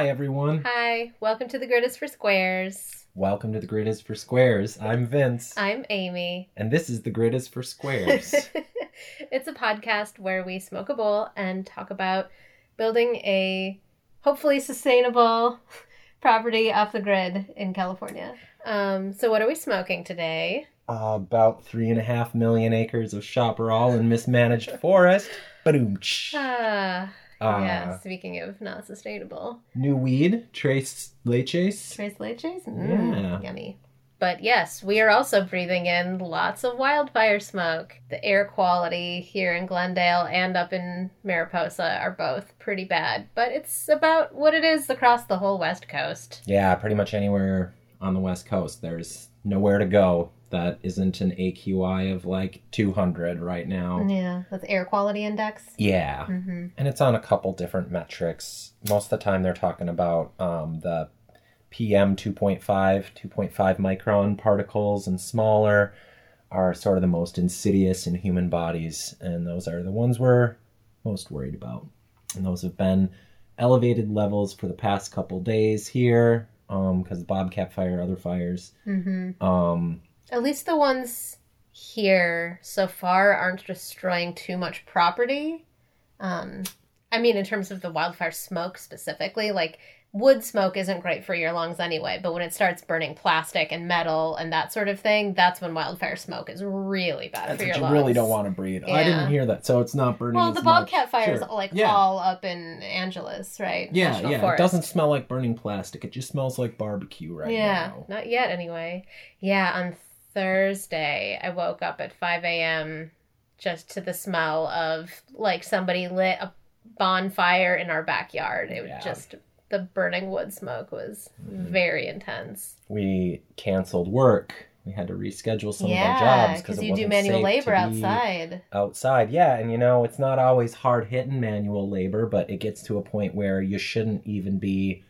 Hi, everyone. Hi, welcome to the Grid is for Squares. Welcome to The Grid is for Squares. I'm Vince. I'm Amy. and this is The Grid is for Squares. it's a podcast where we smoke a bowl and talk about building a hopefully sustainable property off the grid in California. Um, so, what are we smoking today? Uh, about three and a half million acres of chaparral and mismanaged forest. Boom. Ah, Uh, yeah, speaking of not sustainable. New weed, Tres Leches. Tres leches? Yeah. Mm, Yummy. But yes, we are also breathing in lots of wildfire smoke. The air quality here in Glendale and up in Mariposa are both pretty bad, but it's about what it is across the whole West Coast. Yeah, pretty much anywhere on the West Coast. There's nowhere to go that isn't an AQI of like 200 right now. Yeah, that's air quality index. Yeah. hmm And it's on a couple different metrics. Most of the time, they're talking about um, the PM 2.5, 2.5 micron particles and smaller are sort of the most insidious in human bodies. And those are the ones we're most worried about. And those have been elevated levels for the past couple days here because the Bobcat fire, other fires. hmm Um, At least the ones here so far aren't destroying too much property. Um, I mean, in terms of the wildfire smoke specifically, like wood smoke isn't great for your lungs anyway, but when it starts burning plastic and metal and that sort of thing, that's when wildfire smoke is really bad that's for your you lungs. really don't want to breathe. I didn't hear that, so it's not burning. Well, the. Bobcat fire is Sure. like Yeah. all up in Angeles, right? Yeah, National yeah. It doesn't smell like burning plastic. It just smells like barbecue right now. yeah, now. not yet anyway. Yeah, on Thursday, I woke up at 5 a.m. just to the smell of like somebody lit a bonfire in our backyard. It was just the burning wood smoke was Mhm. very intense. We canceled work. We had to reschedule some of our jobs because because you do manual labor outside. Outside, yeah, and you know it's not always hard hitting manual labor, but it gets to a point where you shouldn't even be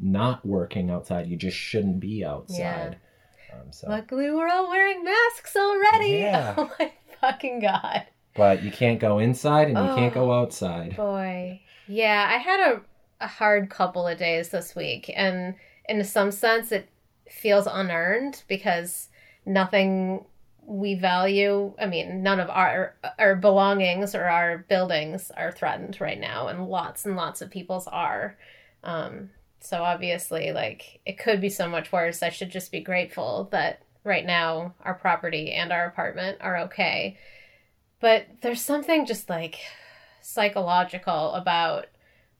not working outside. You just shouldn't be outside. Um, so, Luckily, we're all wearing masks already. Yeah. Oh my fucking god. but you can't go inside and you can't Oh. go outside. Boy. Yeah, I had a, a hard couple of days this week, and in some sense, it feels unearned because nothing we value, I mean, none of our, our belongings or our buildings are threatened right now, and lots and lots of people's are. Um, so obviously, like, it could be so much worse. I should just be grateful that right now our property and our apartment are okay. But there's something just like psychological about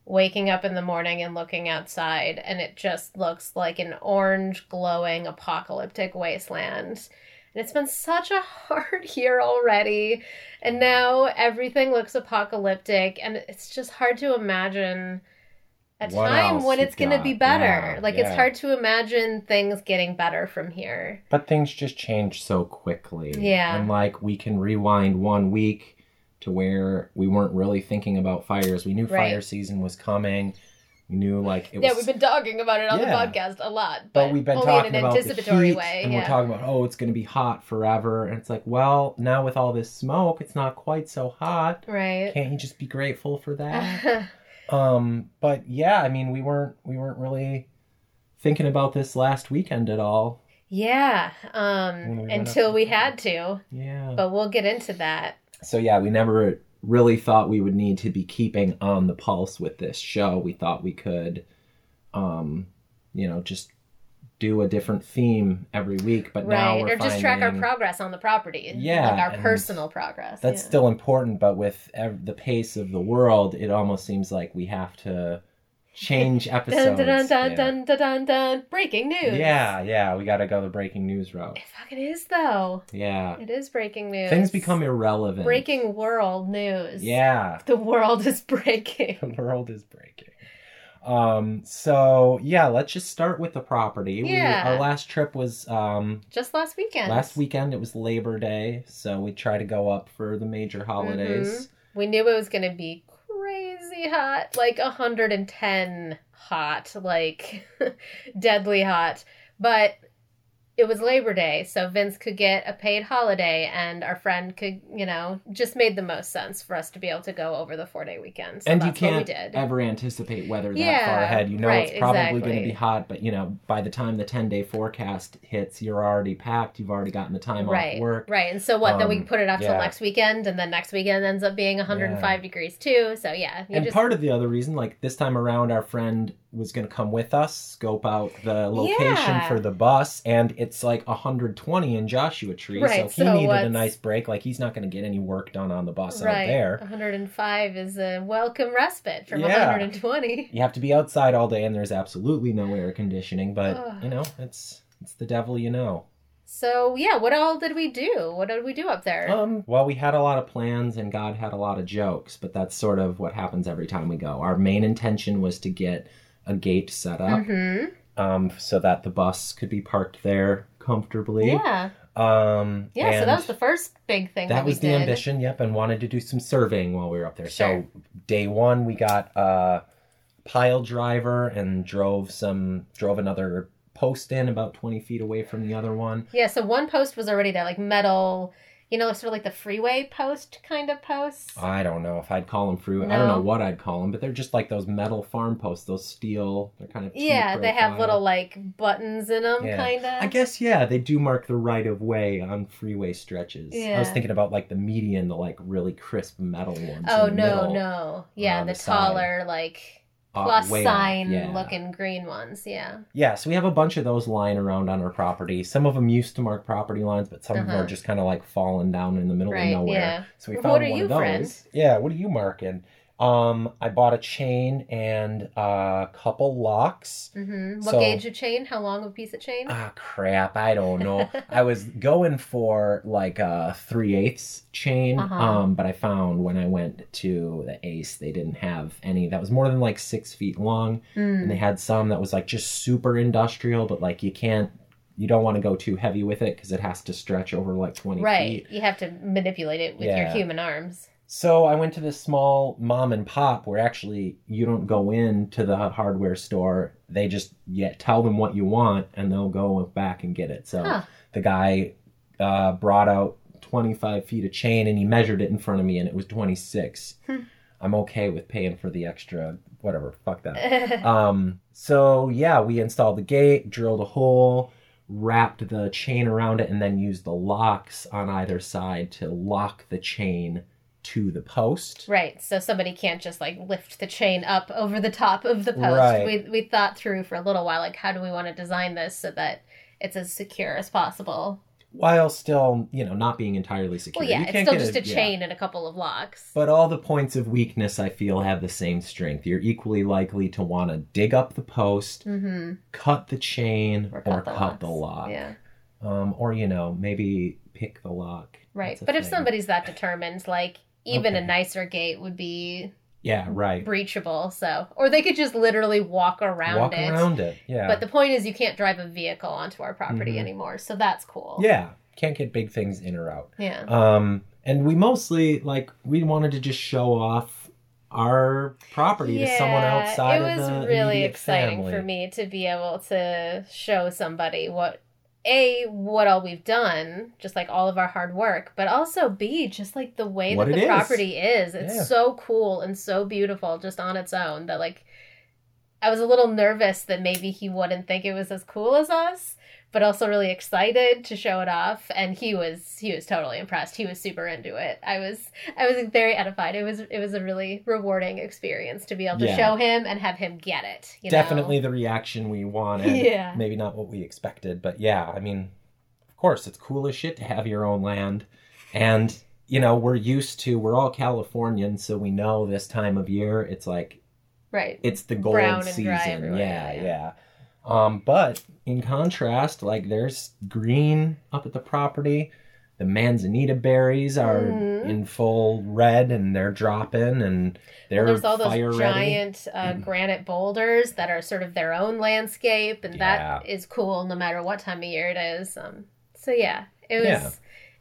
waking up in the morning and looking outside and it just looks like an orange glowing apocalyptic wasteland. And it's been such a hard year already. And now everything looks apocalyptic and it's just hard to imagine a What time else when it's going to be better. Yeah, like it's hard to imagine things getting better from here. But things just change so quickly. Yeah. And like we can rewind one week to where we weren't really thinking about fires. We knew Right. fire season was coming. We knew like it was Yeah, we've been talking about it on Yeah. the podcast a lot, but, but we've been talking in an about anticipatory the heat, way. and we're talking about oh it's going to be hot forever and it's like well now with all this smoke it's not quite so hot right. can't you just be grateful for that um but yeah i mean we weren't we weren't really thinking about this last weekend at all. Yeah, um, we until we had to, yeah. but we'll get into that. so yeah we never really thought we would need to be keeping on the pulse with this show. We thought we could um you know just do a different theme every week but now we're or just track our progress on the property. Yeah, like our personal progress. that's yeah. still important but with ev- the pace of the world it almost seems like we have to change episodes dun dun dun, yeah. dun dun dun dun. Breaking news. yeah yeah we gotta go the breaking news route it fucking is though. yeah It is breaking news. things become irrelevant breaking world news. yeah the world is breaking. the world is breaking um so yeah let's just start with the property Yeah. we, our last trip was um Just last weekend. last weekend it was labor day so we try to go up for the major holidays We knew it was going to be crazy hot, like 110 hot, like deadly hot. But it was Labor Day, so Vince could get a paid holiday, and our friend could, you know, just made the most sense for us to be able to go over the four day weekend. So and you that's what we can't ever anticipate weather that Yeah, far ahead. You know right, it's probably going to be hot, but you know by the time the ten day forecast hits, you're already packed. You've already gotten the time right, off work. right. And so what? then we Um, put it off till next weekend, and then next weekend ends up being 105 degrees too. So yeah, you and just part of the other reason, like this time around, our friend was going to come with us, scope out the location Yeah. for the bus, and it's like 120 in Joshua Tree, Right, so he so needed a nice break. Like he's not going to get any work done on the bus out there. 105 is a welcome respite from Yeah. 120. You have to be outside all day, and there's absolutely no air conditioning. But you know, it's it's the devil you know. So yeah, what all did we do? What did we do up there? Um, well, we had a lot of plans and God had a lot of jokes, but that's sort of what happens every time we go. Our main intention was to get a gate set up hmm um, so that the bus could be parked there comfortably. Yeah, Um, yeah. So that was the first big thing that, that was the did. ambition, yep, and wanted to do some surveying while we were up there. Sure. So day one, we got a pile driver and drove some drove another post in about 20 feet away from the other one. Yeah, so one post was already there, like metal, you know, sort of like the freeway post kind of posts. I don't know if I'd call them fruit. I don't know what I'd call them, but they're just like those metal farm posts, those steel. They're kind of yeah, they have little like buttons in them, Yeah. kind of. I guess yeah, they do mark the right of way on freeway stretches. Yeah. I was thinking about like the median, the like really crisp metal ones. Oh no, middle, no, yeah, on the, the side. taller like uh, plus way sign yeah. looking green ones. Yeah, Yeah, so we have a bunch of those lying around on our property. Some of them used to mark property lines, but some of them Uh-huh. are just kind of like falling down in the middle Right, of nowhere. yeah. So we found what are one you, of those. friend? Yeah, what are you marking? Um, I bought a chain and a couple locks. hmm What So- gauge of chain? How long of a piece of chain? Ah, crap! I don't know. I was going for like a three eighths chain, Uh-huh. um, but I found when I went to the Ace, they didn't have any that was more than like six feet long, Mm. and they had some that was like just super industrial, but like you can't, you don't want to go too heavy with it because it has to stretch over like twenty right, feet. Right. You have to manipulate it with your human arms. So I went to this small mom and pop where actually you don't go in to the hardware store. They just yeah, tell them what you want and they'll go back and get it. So Huh. the guy uh, brought out 25 feet of chain and he measured it in front of me and it was 26. Hmm. I'm okay with paying for the extra whatever. Fuck that. Um, so yeah, we installed the gate, drilled a hole, wrapped the chain around it, and then used the locks on either side to lock the chain to the post. Right, so somebody can't just like lift the chain up over the top of the post. Right. We we thought through for a little while, like how do we want to design this so that it's as secure as possible. While still, you know, not being entirely secure. Well, yeah, You it's still just a yeah. chain and a couple of locks. But all the points of weakness, I feel, have the same strength. You're equally likely to want to dig up the post, mm-hmm. cut the chain, Or or cut cut, the the, lock. Yeah, Um, or, you know, maybe pick the lock. right. A But if somebody's that determined, like even a nicer gate would be Yeah, right. breachable. So, or they could just literally walk around Walk it. around it. Yeah. But the point is, you can't drive a vehicle onto our property Mhm. anymore, so that's cool. Yeah, can't get big things in or out. Yeah. Um, and we mostly like we wanted to just show off our property to someone outside it was of the really exciting family. for me to be able to show somebody what a what all we've done just like all of our hard work but also b just like the way What that the is. property is it's Yeah. so cool and so beautiful just on its own that like i was a little nervous that maybe he wouldn't think it was as cool as us but also really excited to show it off and he was he was totally impressed he was super into it i was i was very edified it was it was a really rewarding experience to be able to Yeah. show him and have him get it you know? Definitely the reaction we wanted. Yeah. Maybe not what we expected, but yeah, I mean, of course, it's cool as shit to have your own land. And, you know, we're used to, we're all Californians, so we know this time of year, it's like, right it's the gold Brown and dry season. Yeah, yeah. yeah. Um, but in contrast, like there's green up at the property. The manzanita berries are Mhm. in full red and they're dropping and they're Well, there's all those giant uh, granite boulders that are sort of their own landscape, and that is cool no matter what time of year it is. Um, so yeah, it was Yeah.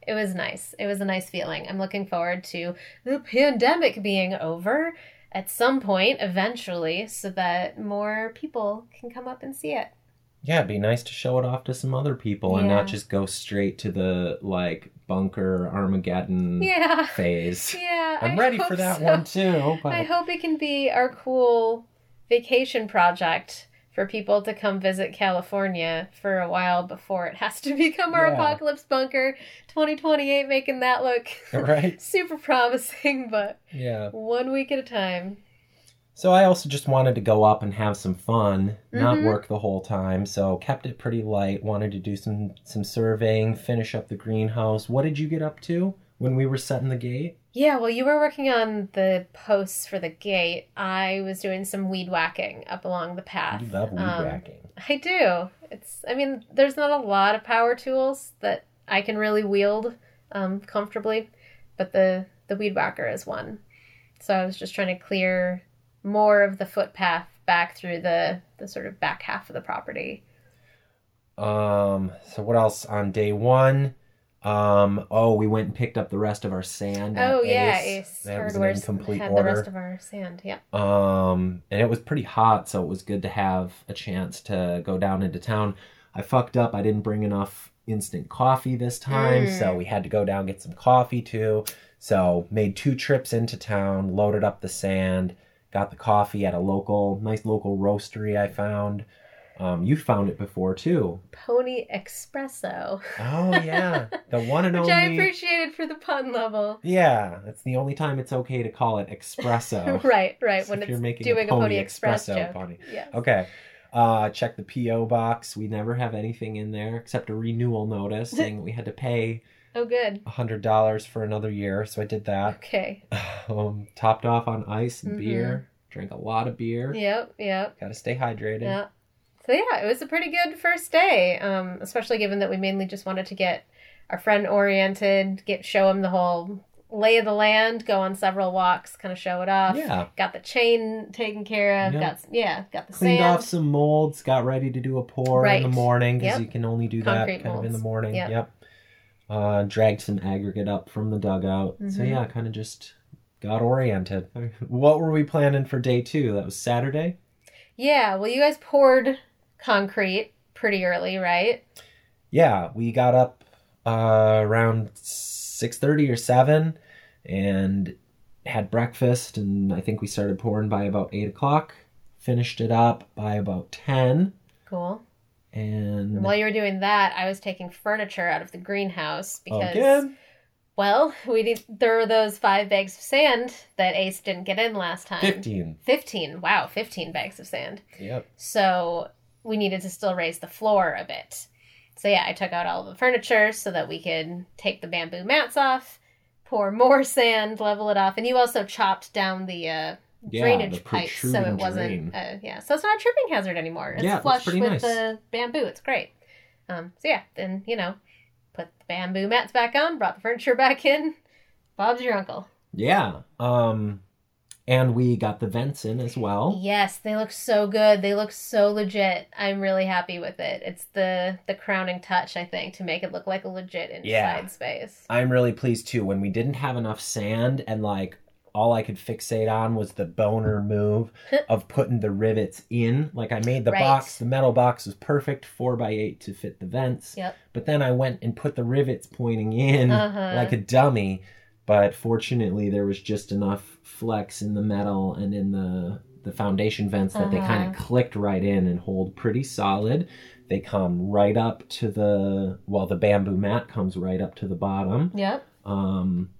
it was nice. It was a nice feeling. I'm looking forward to the pandemic being over at some point eventually, so that more people can come up and see it. Yeah, it'd be nice to show it off to some other people and not just go straight to the like bunker Armageddon Yeah. phase. Yeah. I'm I ready for that so. one too. But I hope it can be our cool vacation project for people to come visit California for a while before it has to become our Yeah. apocalypse bunker 2028 making that look right? super promising but Yeah. one week at a time. So I also just wanted to go up and have some fun, not Mhm. work the whole time. So kept it pretty light. Wanted to do some some surveying, finish up the greenhouse. What did you get up to when we were setting the gate? Yeah, well you were working on the posts for the gate. I was doing some weed whacking up along the path. You love weed Um, whacking. I do. It's. I mean, there's not a lot of power tools that I can really wield um, comfortably, but the the weed whacker is one. So I was just trying to clear more of the footpath back through the the sort of back half of the property. Um. So what else on day one? Um. Oh, we went and picked up the rest of our sand. oh yeah, Ace. Ace That was an incomplete had order. the rest of our sand. Yeah. Um, and it was pretty hot, so it was good to have a chance to go down into town. I fucked up. I didn't bring enough instant coffee this time, Mm. so we had to go down get some coffee too. So made two trips into town, loaded up the sand, got the coffee at a local, nice local roastery I found. Um, you found it before too. Pony Espresso, Oh yeah, the one and which only. Which I appreciated for the pun level. Yeah, it's the only time it's okay to call it espresso. right, right. So when you're making doing a a Pony Pony Express Espresso joke. pony. Yeah. Okay. Uh, check the PO box. We never have anything in there except a renewal notice saying we had to pay Oh, good. a hundred dollars for another year. So I did that. Okay. Um, topped off on ice and Mhm. beer. Drank a lot of beer. Yep. Yep. Got to stay hydrated. Yeah. So yeah, it was a pretty good first day, um, especially given that we mainly just wanted to get our friend oriented, get show him the whole lay of the land, go on several walks, kind of show it off. Yeah. Got the chain taken care of. Yeah. Got yeah, got the Cleaned sand. off some molds. Got ready to do a pour in the morning because Yep. you can only do Concrete that kind of in the morning. Yep. Yep. Uh, dragged some aggregate up from the dugout. So Mhm. yeah, kind of just got oriented. What were we planning for day two? That was Saturday. Yeah. Well, you guys poured concrete pretty early, right? yeah, we got up uh, around six thirty or seven, and had breakfast, and I think we started pouring by about eight o'clock. Finished it up by about ten, Cool. And while you were doing that, I was taking furniture out of the greenhouse because again, well, we did there were those five bags of sand that Ace didn't get in last time. fifteen. 15. Wow, 15 bags of sand. Yep. So we needed to still raise the floor a bit. So yeah, I took out all the furniture so that we could take the bamboo mats off, pour more sand, level it off, and you also chopped down the uh, Yeah, drainage pipes so it wasn't uh, yeah, so it's not a tripping hazard anymore. It's Yeah, flush pretty with nice. the bamboo. It's great. Um, so yeah, then you know, put the bamboo mats back on, brought the furniture back in. Bob's your uncle. Yeah. Um, and we got the vents in as well. Yes, they look so good. They look so legit. I'm really happy with it. It's the the crowning touch, I think, to make it look like a legit inside Yeah. space. I'm really pleased too. When we didn't have enough sand and like all I could fixate on was the boner move of putting the rivets in. Like I made the Right. box, the metal box was perfect, four by eight to fit the vents. Yep. But then I went and put the rivets pointing in Uh-huh. like a dummy. But fortunately, there was just enough flex in the metal and in the the foundation vents that they Uh-huh. kind of clicked right in and hold pretty solid. They come right up to the well, the bamboo mat comes right up to the bottom. Yep. Um,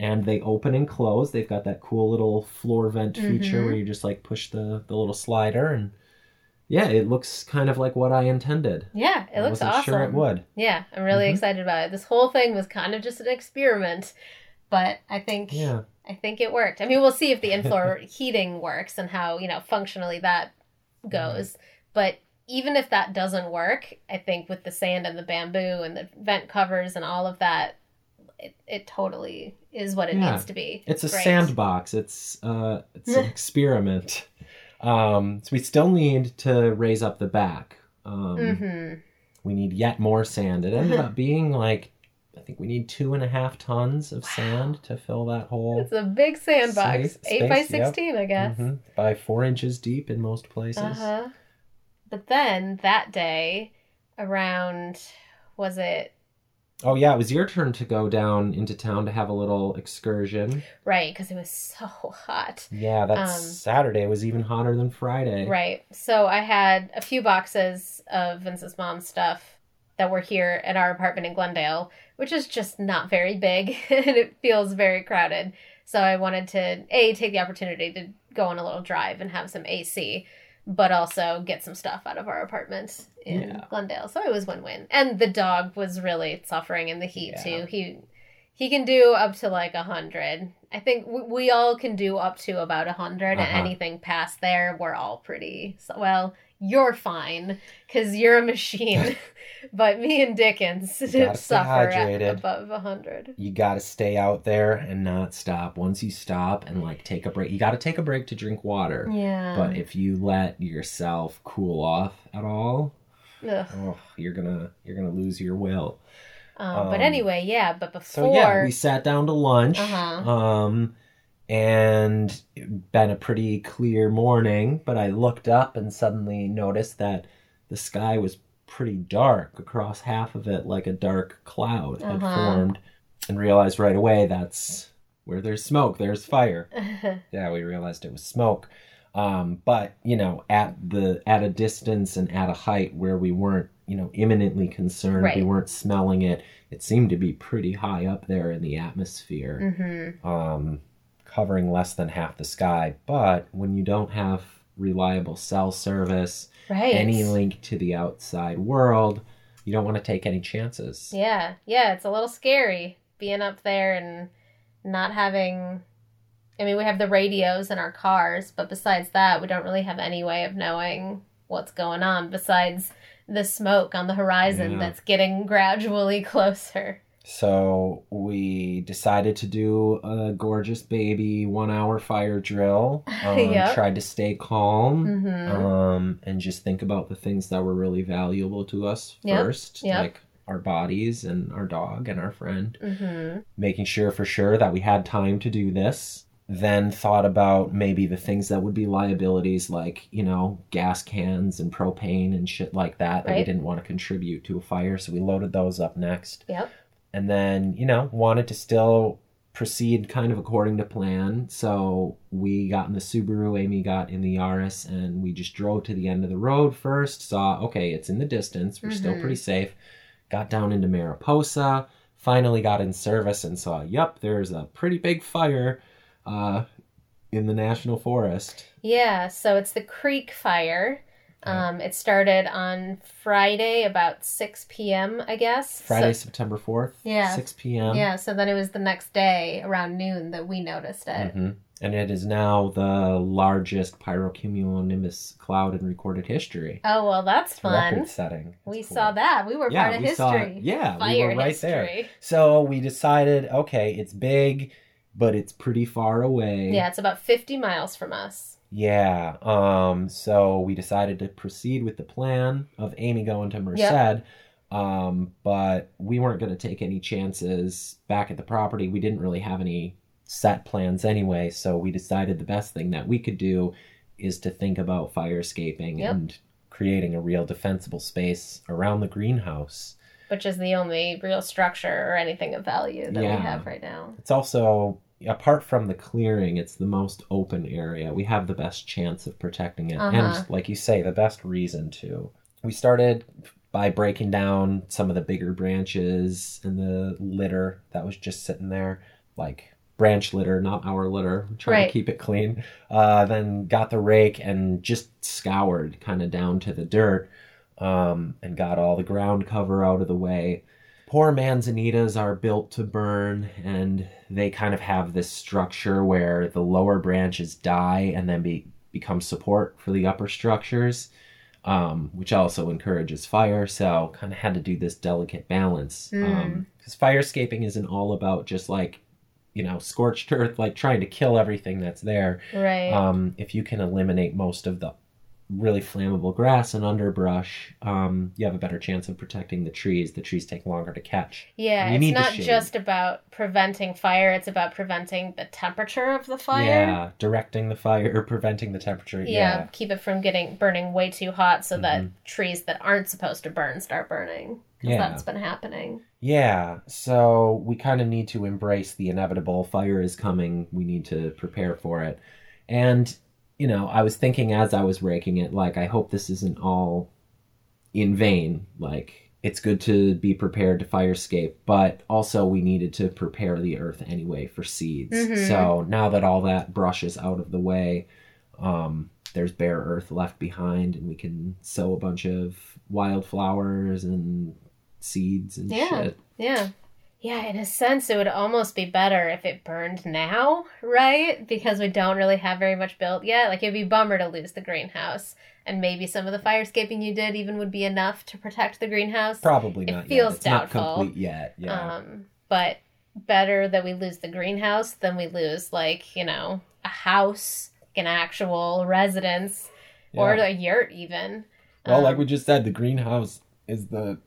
and they open and close. They've got that cool little floor vent feature Mhm. where you just like push the the little slider and yeah, it looks kind of like what I intended. Yeah, it I looks awesome. sure it would. Yeah, I'm really Mhm. excited about it. This whole thing was kind of just an experiment, but I think Yeah. I think it worked. I mean, we'll see if the in-floor heating works and how, you know, functionally that goes. But even if that doesn't work, I think with the sand and the bamboo and the vent covers and all of that, it, it totally is what it Yeah. needs to be. It's a great. sandbox. It's uh it's an experiment. Um so we still need to raise up the back. Um Mhm. we need yet more sand. It ended up being like I think we need two and a half tons of sand to fill that hole. It's a big sandbox. Space- Eight by space, yep. sixteen, I guess. Mhm. By four inches deep in most places. Uh huh. but then that day, around, was it Oh yeah, it was your turn to go down into town to have a little excursion. right? Because it was so hot. Yeah, that's Um, Saturday. It was even hotter than Friday. Right. So I had a few boxes of Vince's mom's stuff that were here at our apartment in Glendale, which is just not very big and it feels very crowded. So I wanted to A take the opportunity to go on a little drive and have some AC, but also get some stuff out of our apartment in Yeah. Glendale. So it was win-win. And the dog was really suffering in the heat Yeah. too. He he can do up to like a hundred. I think we, we all can do up to about a 100 Uh-huh. and anything past there, we're all pretty. So, well, you're fine because you're a machine, but me and Dickens suffer at above a hundred. You got to stay out there and not stop. Once you stop and like take a break, you got to take a break to drink water. Yeah. But if you let yourself cool off at all, oh, you're gonna you're gonna lose your will. Um, but Um, anyway, yeah. But before, So yeah, we sat down to lunch. Uh-huh. Um, and been a pretty clear morning, but I looked up and suddenly noticed that the sky was pretty dark across half of it, like a dark cloud had Uh-huh. formed, and realized right away that's where there's smoke, there's fire. Yeah, we realized it was smoke. Um, but you know, at the at a distance and at a height where we weren't, you know, imminently concerned, we weren't smelling it. It seemed to be pretty high up there in the atmosphere, hmm um, covering less than half the sky. But when you don't have reliable cell service, Right. any link to the outside world, you don't want to take any chances. Yeah, yeah, it's a little scary being up there and not having. I mean, we have the radios in our cars, but besides that, we don't really have any way of knowing what's going on besides the smoke on the horizon Yeah. that's getting gradually closer. So we decided to do a gorgeous baby one hour fire drill. Um, Yep. Tried to stay calm hmm um, and just think about the things that were really valuable to us Yep. first, Yep. like our bodies and our dog and our friend. hmm Making sure for sure that we had time to do this. Then thought about maybe the things that would be liabilities, like you know gas cans and propane and shit like that that we didn't want to contribute to a fire. So we loaded those up next Yep. And then you know wanted to still proceed kind of according to plan so we got in the subaru amy got in the yaris and we just drove to the end of the road first saw okay it's in the distance we're still Mhm. pretty safe got down into mariposa finally got in service and saw yep there's a pretty big fire uh, in the national forest Yeah, so it's the Creek Fire. Um, it started on Friday about 6 p.m., I guess. friday So, september 4th Yeah. 6 p.m yeah, so then it was the next day around noon that we noticed it. Mhm. And it is now the largest pyrocumulonimbus cloud in recorded history. Oh, well, that's fun. Record setting. We cool. saw that. We were Yeah, part of we history. saw. Yeah, we were right there. So we decided, okay, it's big, but it's pretty far away. Yeah, it's about 50 miles from us. Yeah. Um. So we decided to proceed with the plan of Amy going to Merced. Um. But we weren't going to take any chances back at the property. We didn't really have any set plans anyway. So we decided the best thing that we could do is to think about firescaping Yep. and creating a real defensible space around the greenhouse. Which is the only real structure or anything of value that Yeah. we have right now. It's also apart from the clearing, it's the most open area. We have the best chance of protecting it, Uh-huh. and like you say, the best reason to. We started by breaking down some of the bigger branches and the litter that was just sitting there, like branch litter, not our litter. Trying Right. to keep it clean. Uh, then got the rake and just scoured kind of down to the dirt, um, and got all the ground cover out of the way poor manzanitas are built to burn and they kind of have this structure where the lower branches die and then be, become support for the upper structures um, which also encourages fire so kind of had to do this delicate balance Mm. because firescaping isn't all about just like you know scorched earth like trying to kill everything that's there Right. um, if you can eliminate most of the really flammable grass and underbrush, um, you have a better chance of protecting the trees. The trees take longer to catch. Yeah, it's not just about preventing fire, it's about preventing the temperature of the fire. Yeah, directing the fire, preventing the temperature. Yeah, Yeah, keep it from getting burning way too hot so that Mhm. trees that aren't supposed to burn start burning. Yeah. that's been happening. yeah. So we kind of need to embrace the inevitable. Fire is coming. We need to prepare for it. And you know, I was thinking as I was raking it, like I hope this isn't all in vain. Like it's good to be prepared to firescape, but also we needed to prepare the earth anyway for seeds. Mhm. So now that all that brush is out of the way, um, there's bare earth left behind, and we can sow a bunch of wildflowers and seeds and Yeah. shit. Yeah. Yeah, in a sense, it would almost be better if it burned now, right? Because we don't really have very much built yet. Like, it'd be bummer to lose the greenhouse. And maybe some of the firescaping you did even would be enough to protect the greenhouse. Probably It not feels yet. It's doubtful. not complete yet. Yeah. Um, but better that we lose the greenhouse than we lose, like, you know, a house, an actual residence, or a yurt, even. well, like Um, we just said, the greenhouse is the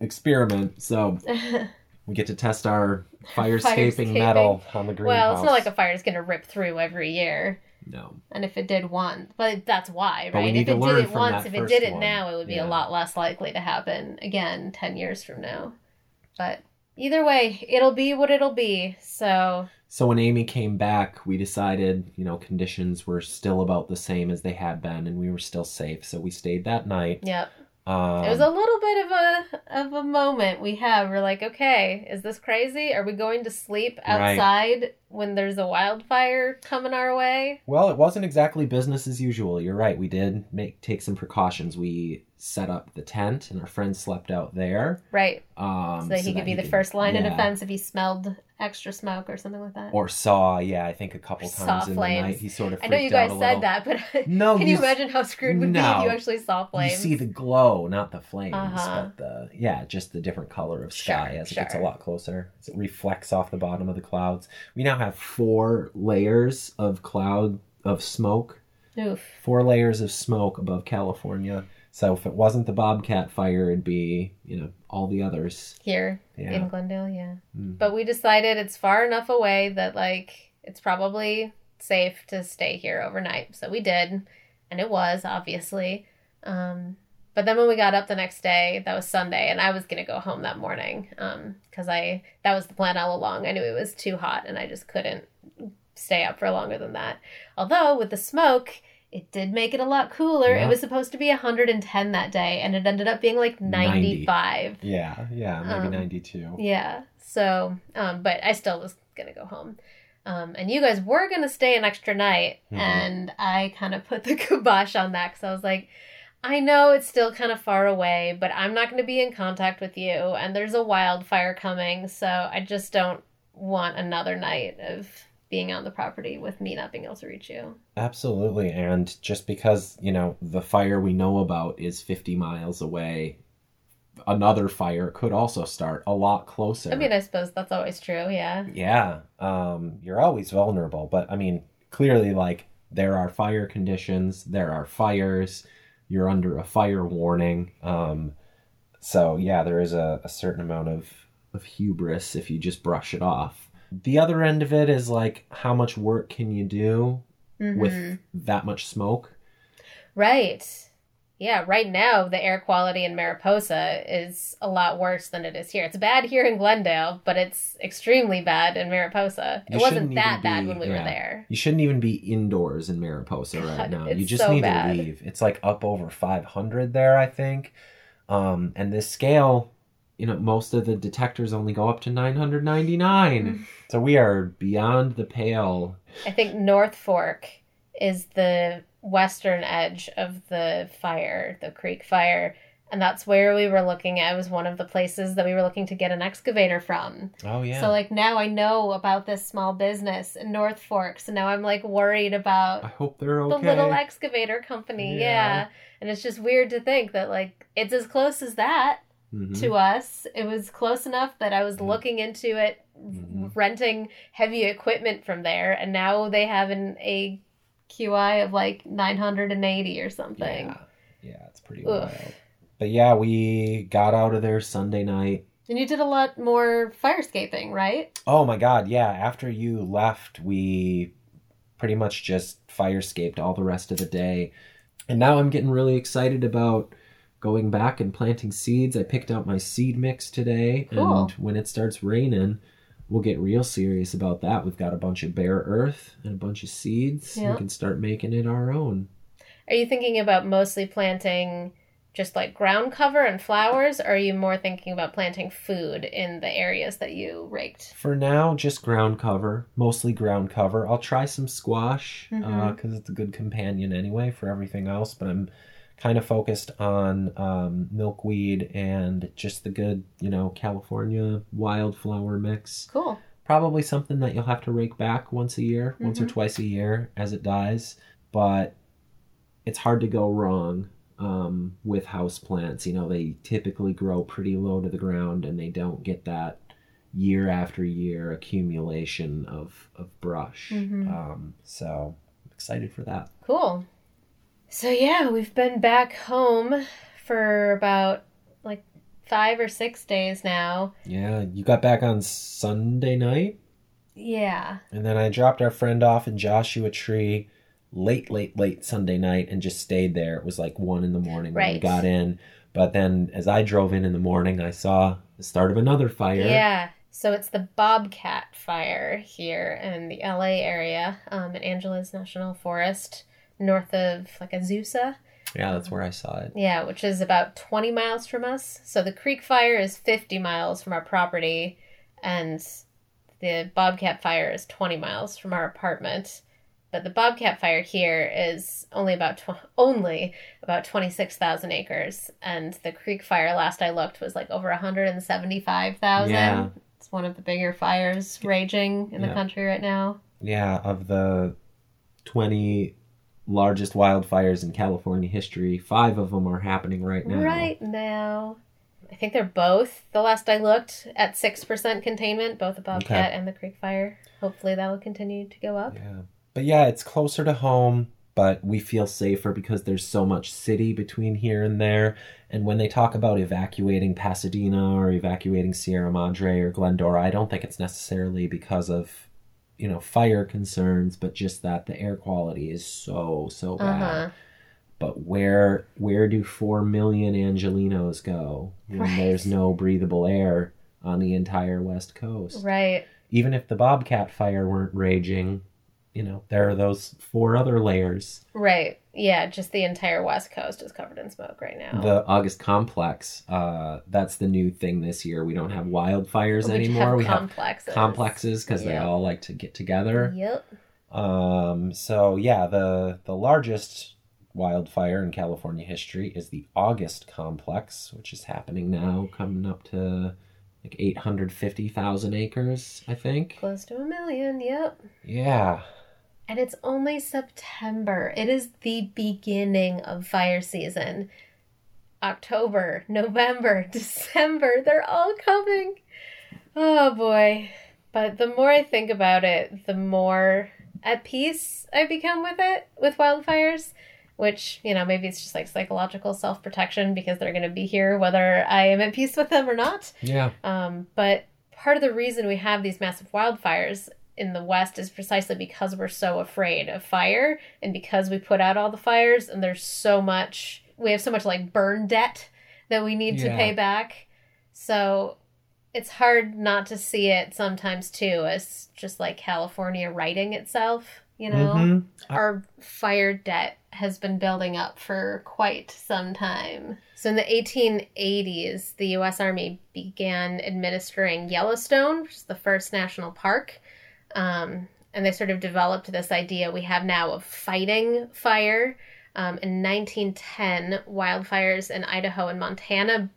experiment. So we get to test our firescaping metal on the greenhouse. well, it's not like a fire's going to rip through every year. no. And if it did once, but that's why, right? If it did it once, if it did it one. now, it would be Yeah. a lot less likely to happen again 10 years from now. But either way, it'll be what it'll be. So, So when Amy came back, we decided, you know, conditions were still about the same as they had been, and we were still safe. So we stayed that night. yep. Um, it was a little bit of a of a moment we have. We're like, okay, is this crazy? Are we going to sleep Right. outside when there's a wildfire coming our way? well, it wasn't exactly business as usual. You're right. We did make take some precautions. We set up the tent, and our friend slept out there. Right. Um, so that he could be the could- first line of yeah. defense if he smelled extra smoke or something like that. Or saw, yeah, I think a couple saw times in flames. the night. He sort of. I know you out guys a said little. that, but No, can you s- imagine how screwed would be if you actually saw flames? You see the glow, not the flames, Uh-huh. but the yeah, just the different color of sky Sure, as it gets a sure. lot closer. As it reflects off the bottom of the clouds. We now have four layers of cloud of smoke, Oof. four layers of smoke above California. So if it wasn't the Bobcat fire, it'd be you know all the others. Here Yeah. in Glendale, yeah. Mm. But we decided it's far enough away that like it's probably safe to stay here overnight. So we did, and it was obviously. Um, but then when we got up the next day, that was Sunday, and I was gonna go home that morning because I that was the plan all along. I knew it was too hot, and I just couldn't stay up for longer than that. Although with the smoke. It did make it a lot cooler. Yeah. It was supposed to be 110 that day, and it ended up being like 90. 95. Yeah, yeah, maybe Um, ninety-two. Yeah. So, um, but I still was gonna go home. Um, and you guys were gonna stay an extra night, Mhm. and I kind of put the kibosh on that because I was like, I know it's still kind of far away, but I'm not gonna be in contact with you, and there's a wildfire coming, so I just don't want another night of being on the property with me not being able to reach you. Absolutely, and just because you know the fire we know about is fifty miles away, another fire could also start a lot closer. I mean, I suppose that's always true. Yeah. yeah, um, you're always vulnerable, but I mean, clearly, like there are fire conditions, there are fires, you're under a fire warning. Um, so yeah, there is a, a certain amount of of hubris if you just brush it off. The other end of it is like, how much work can you do Mhm. with that much smoke? Right. Yeah, right now the air quality in Mariposa is a lot worse than it is here. It's bad here in Glendale, but it's extremely bad in Mariposa. You it wasn't that even bad when we were there. You shouldn't even be indoors in Mariposa right now. You just so need bad. to leave. It's like up over 500 there, I think. Um, and this scale, you know, most of the detectors only go up to 999. Mm. so we are beyond the pale. I think North Fork is the western edge of the fire, the creek fire. And that's where we were looking at. It was one of the places that we were looking to get an excavator from. Oh, yeah. So like now I know about this small business in North Fork. So now I'm like worried about I hope they're okay. the little excavator company. Yeah. Yeah. And it's just weird to think that like it's as close as that Mhm. to us. It was close enough that I was Mhm. looking into it, Mhm. renting heavy equipment from there, and now they have an a QI of like 980 or something. Yeah, yeah, it's pretty Oof. wild. But yeah, we got out of there Sunday night. And you did a lot more firescaping, right? Oh my god, yeah. After you left, we pretty much just firescaped all the rest of the day. And now I'm getting really excited about going back and planting seeds. I picked out my seed mix today, Cool. and when it starts raining, we'll get real serious about that. We've got a bunch of bare earth and a bunch of seeds. Yeah. We can start making it our own. Are you thinking about mostly planting just like ground cover and flowers, or are you more thinking about planting food in the areas that you raked? For now, just ground cover, mostly ground cover. I'll try some squash because Mhm. it's a good companion anyway for everything else. But I'm kind of focused on um, milkweed and just the good, you know, California wildflower mix. Cool. Probably something that you'll have to rake back once a year, once or Mhm. twice a year as it dies. But it's hard to go wrong um, with house plants. You know, they typically grow pretty low to the ground and they don't get that year after year accumulation of, of brush. Mhm. Um, so I'm excited for that. Cool. So yeah, we've been back home for about like five or six days now. Yeah, you got back on Sunday night, Yeah. and then I dropped our friend off in Joshua Tree late, late, late Sunday night and just stayed there. It was like one in the morning when we got in. But then as I drove in in the morning, I saw the start of another fire. Yeah. So it's the Bobcat Fire here in the LA area, um, in Angeles National Forest, north of like Azusa. Yeah, that's where I saw it. Yeah, which is about 20 miles from us. So the Creek Fire is 50 miles from our property, and the Bobcat Fire is 20 miles from our apartment. But the Bobcat Fire here is only about tw- only about 26,000 acres, and the Creek Fire, last I looked, was like over 175,000. Yeah. It's one of the bigger fires raging in the country right now. Yeah, of the 20 largest wildfires in California history, five of them are happening right now. Right now. I think they're both, the last I looked, at 6% containment, both the Bobcat and the Creek Fire. Hopefully that will continue to go up. Yeah. But yeah, it's closer to home, but we feel safer because there's so much city between here and there. And when they talk about evacuating Pasadena or evacuating Sierra Madre or Glendora, I don't think it's necessarily because of, you know, fire concerns, but just that the air quality is so, so bad. Uh-huh. But where where do four million Angelenos go when Right. there's no breathable air on the entire West Coast? Right. Even if the Bobcat fire weren't raging, you know, there are those four other layers. Right. Yeah, just the entire West Coast is covered in smoke right now. The August complex, uh, that's the new thing this year. We don't have wildfires we anymore. have we complexes. have complexes because they all like to get together. Yep. Um, so yeah, the the largest wildfire in California history is the August complex, which is happening now, coming up to like eight hundred fifty thousand acres, I think. Close to a million. Yep. Yeah, And it's only September. It is the beginning of fire season. October, November, December, they're all coming. Oh boy. But the more I think about it, the more at peace I become with it, with wildfires. Which, you know, maybe it's just like psychological self protection because they're going to be here whether I am at peace with them or not. yeah, Um, but part of the reason we have these massive wildfires in the West is precisely because we're so afraid of fire and because we put out all the fires and there's so much, we have so much like burn debt that we need to pay back. So it's hard not to see it sometimes too as just like California righting itself, you know? Mhm. our fire debt has been building up for quite some time. So in the 1880s, the US Army began administering Yellowstone, which is the first national park. Um, and they sort of developed this idea we have now of fighting fire. Um, in 1910, wildfires in Idaho and Montana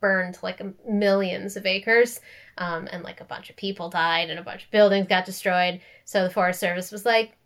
burned like millions of acres. Um, and like a bunch of people died and a bunch of buildings got destroyed. So the Forest Service was like,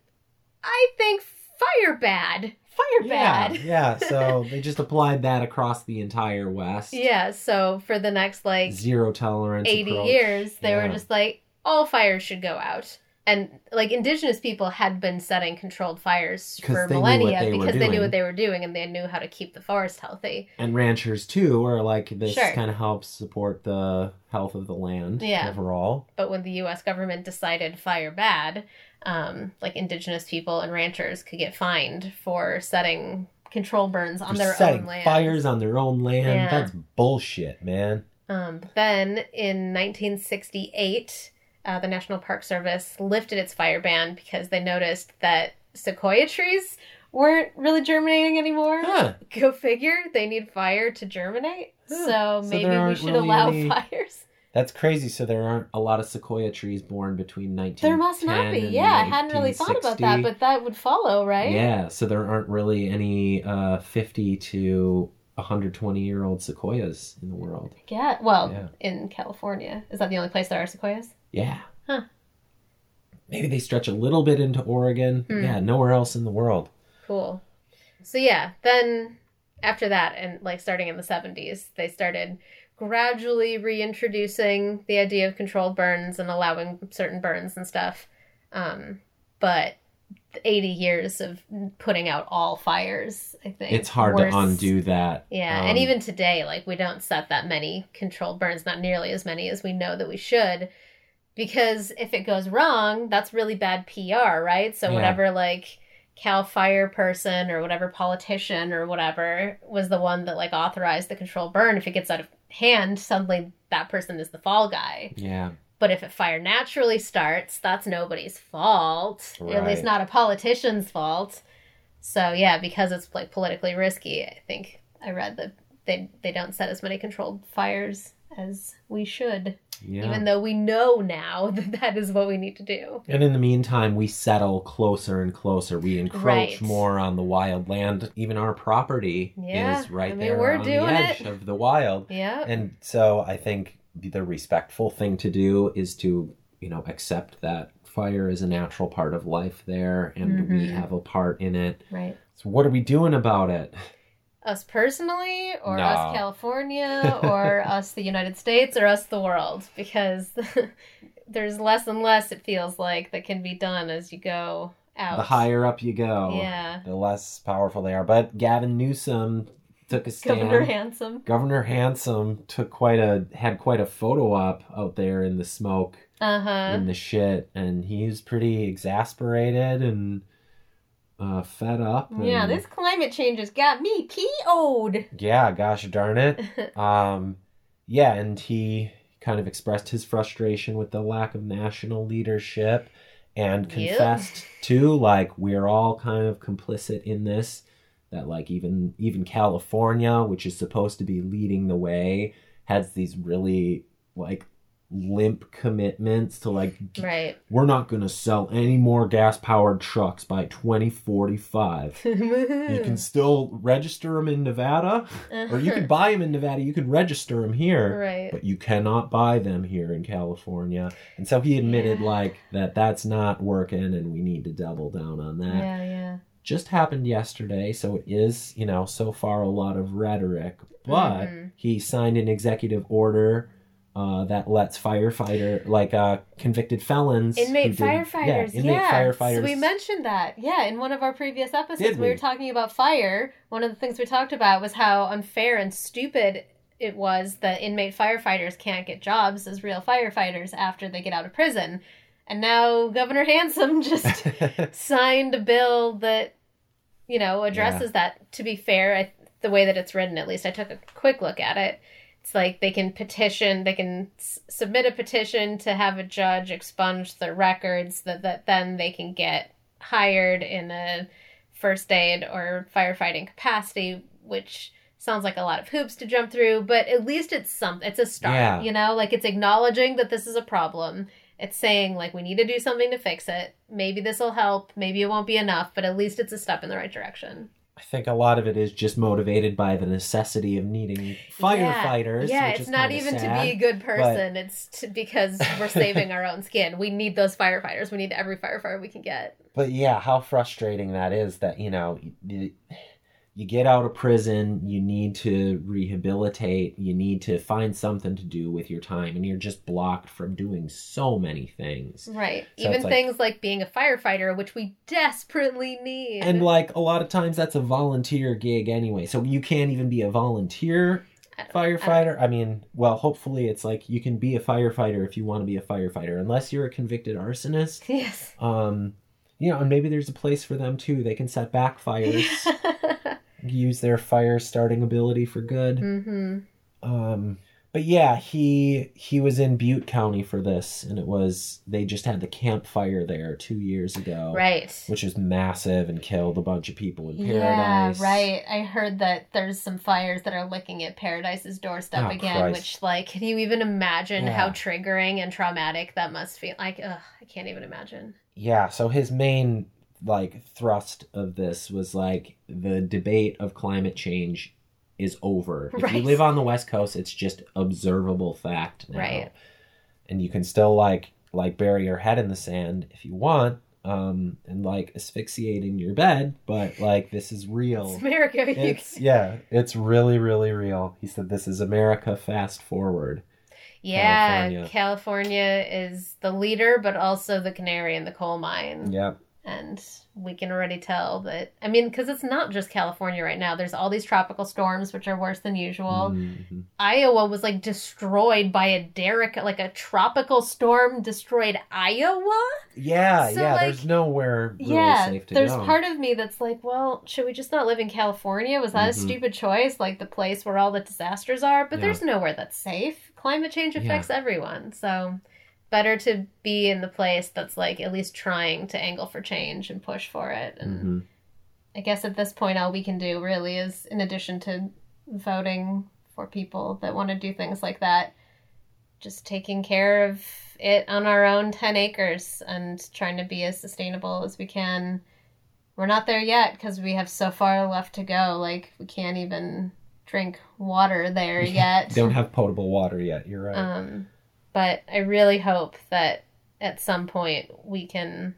I think fire bad. Fire bad. yeah. yeah. So they just applied that across the entire West. Yeah, so for the next like Zero tolerance. 80 approach. years, they were just like, all fires should go out. and like indigenous people had been setting controlled fires for millennia they because they knew what they were doing and they knew how to keep the forest healthy. and ranchers too are like this Sure. kind of helps support the health of the land Yeah. overall But when the U.S. government decided fire bad, um, like indigenous people and ranchers could get fined for setting control burns on For their setting own land. fires on their own land Yeah. that's bullshit man Um, then in 1968, uh, the National Park Service lifted its fire ban because they noticed that sequoia trees weren't really germinating anymore. Huh. Go figure, they need fire to germinate. Huh. So So maybe there we should really allow any- fires. That's crazy. So there aren't a lot of sequoia trees born between 1910 There must not be. Yeah, I hadn't really thought about that, but that would follow, right? Yeah, so there aren't really any uh, 50 to 120 year old sequoias in the world. Yeah. Well, Yeah. in California, is that the only place there are sequoias? Yeah. Huh. Maybe they stretch a little bit into Oregon. Hmm. Yeah, nowhere else in the world. Cool. So yeah, then after that, and like starting in the seventies, they started gradually reintroducing the idea of controlled burns and allowing certain burns and stuff. Um, but eighty years of putting out all fires, I think It's hard worse- to undo that. Yeah, Um, and even today, like we don't set that many controlled burns, not nearly as many as we know that we should, because if it goes wrong, that's really bad PR, right? So Yeah. whatever like Cal Fire person or whatever politician or whatever was the one that like authorized the controlled burn, if it gets out of hand, suddenly that person is the fall guy. Yeah. But if a fire naturally starts, that's nobody's fault. Or At least not a politician's fault. So yeah, because it's like politically risky, I think I read that they they don't set as many controlled fires as we should. Yeah. Even though we know now that that is what we need to do. and in the meantime, we settle closer and closer. We encroach Right. more on the wild land. Even our property Yeah, is right I mean, there we're on the edge it. of the wild. Yeah. And so I think the respectful thing to do is to, you know, accept that fire is a natural part of life there and we Mhm. have a part in it. right. So what are we doing about it? Us personally, or No. us California, or us the United States, or us the world, because there's less and less it feels like that can be done as you go out. The higher up you go, Yeah. the less powerful they are. But Gavin Newsom took a stand. Governor Handsome. Governor Handsome took quite a had quite a photo op out there in the smoke Uh huh. in the shit, and he's pretty exasperated and uh, fed up. Yeah, this climate change has got me PO'd. Yeah, gosh darn it. Um, yeah, and he kind of expressed his frustration with the lack of national leadership and Yep. confessed too, like we're all kind of complicit in this. That like even even California, which is supposed to be leading the way, has these really like limp commitments to like right. we're not going to sell any more gas powered trucks by 2045 you can still register them in Nevada, or you can buy them in Nevada. You can register them here, Right. but you cannot buy them here in California. And so he admitted Yeah. like that that's not working, and we need to double down on that. Yeah, yeah. Just happened yesterday, so it is you know so far a lot of rhetoric, but Mhm. he signed an executive order. Uh, that lets firefighter like uh convicted felons Inmate did- firefighters. yeah, inmate firefighters So we mentioned that. Yeah, in one of our previous episodes, we? we? were talking about fire. One of the things we talked about was how unfair and stupid it was that inmate firefighters can't get jobs as real firefighters after they get out of prison. And now Governor Handsome just signed a bill that you know addresses that to be fair I, the way that it's written at least i took a quick look at it it's like they can petition they can s- submit a petition to have a judge expunge their records that, that then they can get hired in a first aid or firefighting capacity which sounds like a lot of hoops to jump through but at least it's some it's a start Yeah. you know? Like it's acknowledging that this is a problem. It's saying like we need to do something to fix it. Maybe this will help. Maybe it won't be enough but at least it's a step in the right direction I think a lot of it is just motivated by the necessity of needing firefighters. yeah, which it's is not even sad. to be a good person it's to, because we're saving our own skin we need those firefighters we need every firefighter we can get But yeah, how frustrating that is that, you know, you, get out of prison, you need to rehabilitate, you need to find something to do with your time, and you're just blocked from doing so many things. Right. So Even like- things like being a firefighter, which we desperately need. And like a lot of times that's a volunteer gig anyway. So you can't even be a volunteer I firefighter. I mean, well, hopefully it's like you can be a firefighter if you want to be a firefighter, unless you're a convicted arsonist. Yes. Um, you know, and maybe there's a place for them too. They can set back fires, use their fire starting ability for good. hmm Um, but yeah, he he was in Butte County for this, and it was they just had the Camp Fire there two years ago, Right. Which was massive and killed a bunch of people in Yeah, Paradise. right. I heard that there's some fires that are licking at Paradise's doorstep Oh, again, Christ. which, like, can you even imagine how triggering and traumatic that must feel? Like, ugh, I can't even imagine. Yeah, so his main like thrust of this was like the debate of climate change is over. If you live on the West Coast, it's just observable fact now. Right. And you can still like like bury your head in the sand if you want, um, and like asphyxiate in your bed, but like this is real. It's America. It's yeah, it's really, really real. He said this is America fast forward. Yeah, California. California. is the leader, but also the canary in the coal mine. Yep. And we can already tell that, I mean, because it's not just California right now. There's all these tropical storms, which are worse than usual. Mhm. Iowa was like destroyed by a derecho, like a tropical storm destroyed Iowa. Yeah, So, yeah. like- there's nowhere really yeah, safe to there's go. part of me that's like, well, should we just not live in California? Was that Mhm. a stupid choice? Like the place where all the disasters are? But Yeah. there's nowhere that's safe. Climate change Yeah. affects everyone. So better to be in the place that's like at least trying to angle for change and push for it. And Mhm. I guess at this point, all we can do really is, in addition to voting for people that want to do things like that, just taking care of it on our own 10 acres and trying to be as sustainable as we can. We're not there yet because we have so far left to go. Like, we can't even drink water there yet. Don't have potable water yet. You're right. Um, but I really hope that at some point we can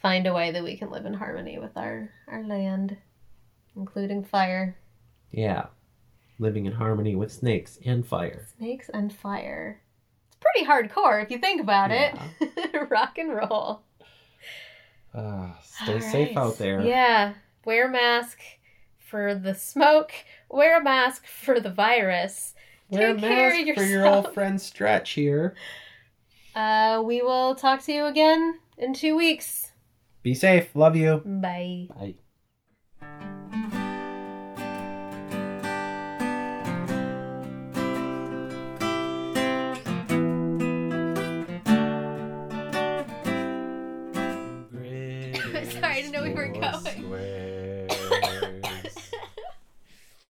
find a way that we can live in harmony with our, our land, including fire, yeah. Living in harmony with snakes and fire. snakes, and fire. It's pretty hardcore if you think about it. Rock and roll. Uh, stay All safe right. out there. Yeah. Wear a mask for the smoke, wear a mask for the virus. Wear a Take care mask of for your old friend Stretch here. Uh, we will talk to you again in two weeks. Be safe. Love you. Bye. Bye.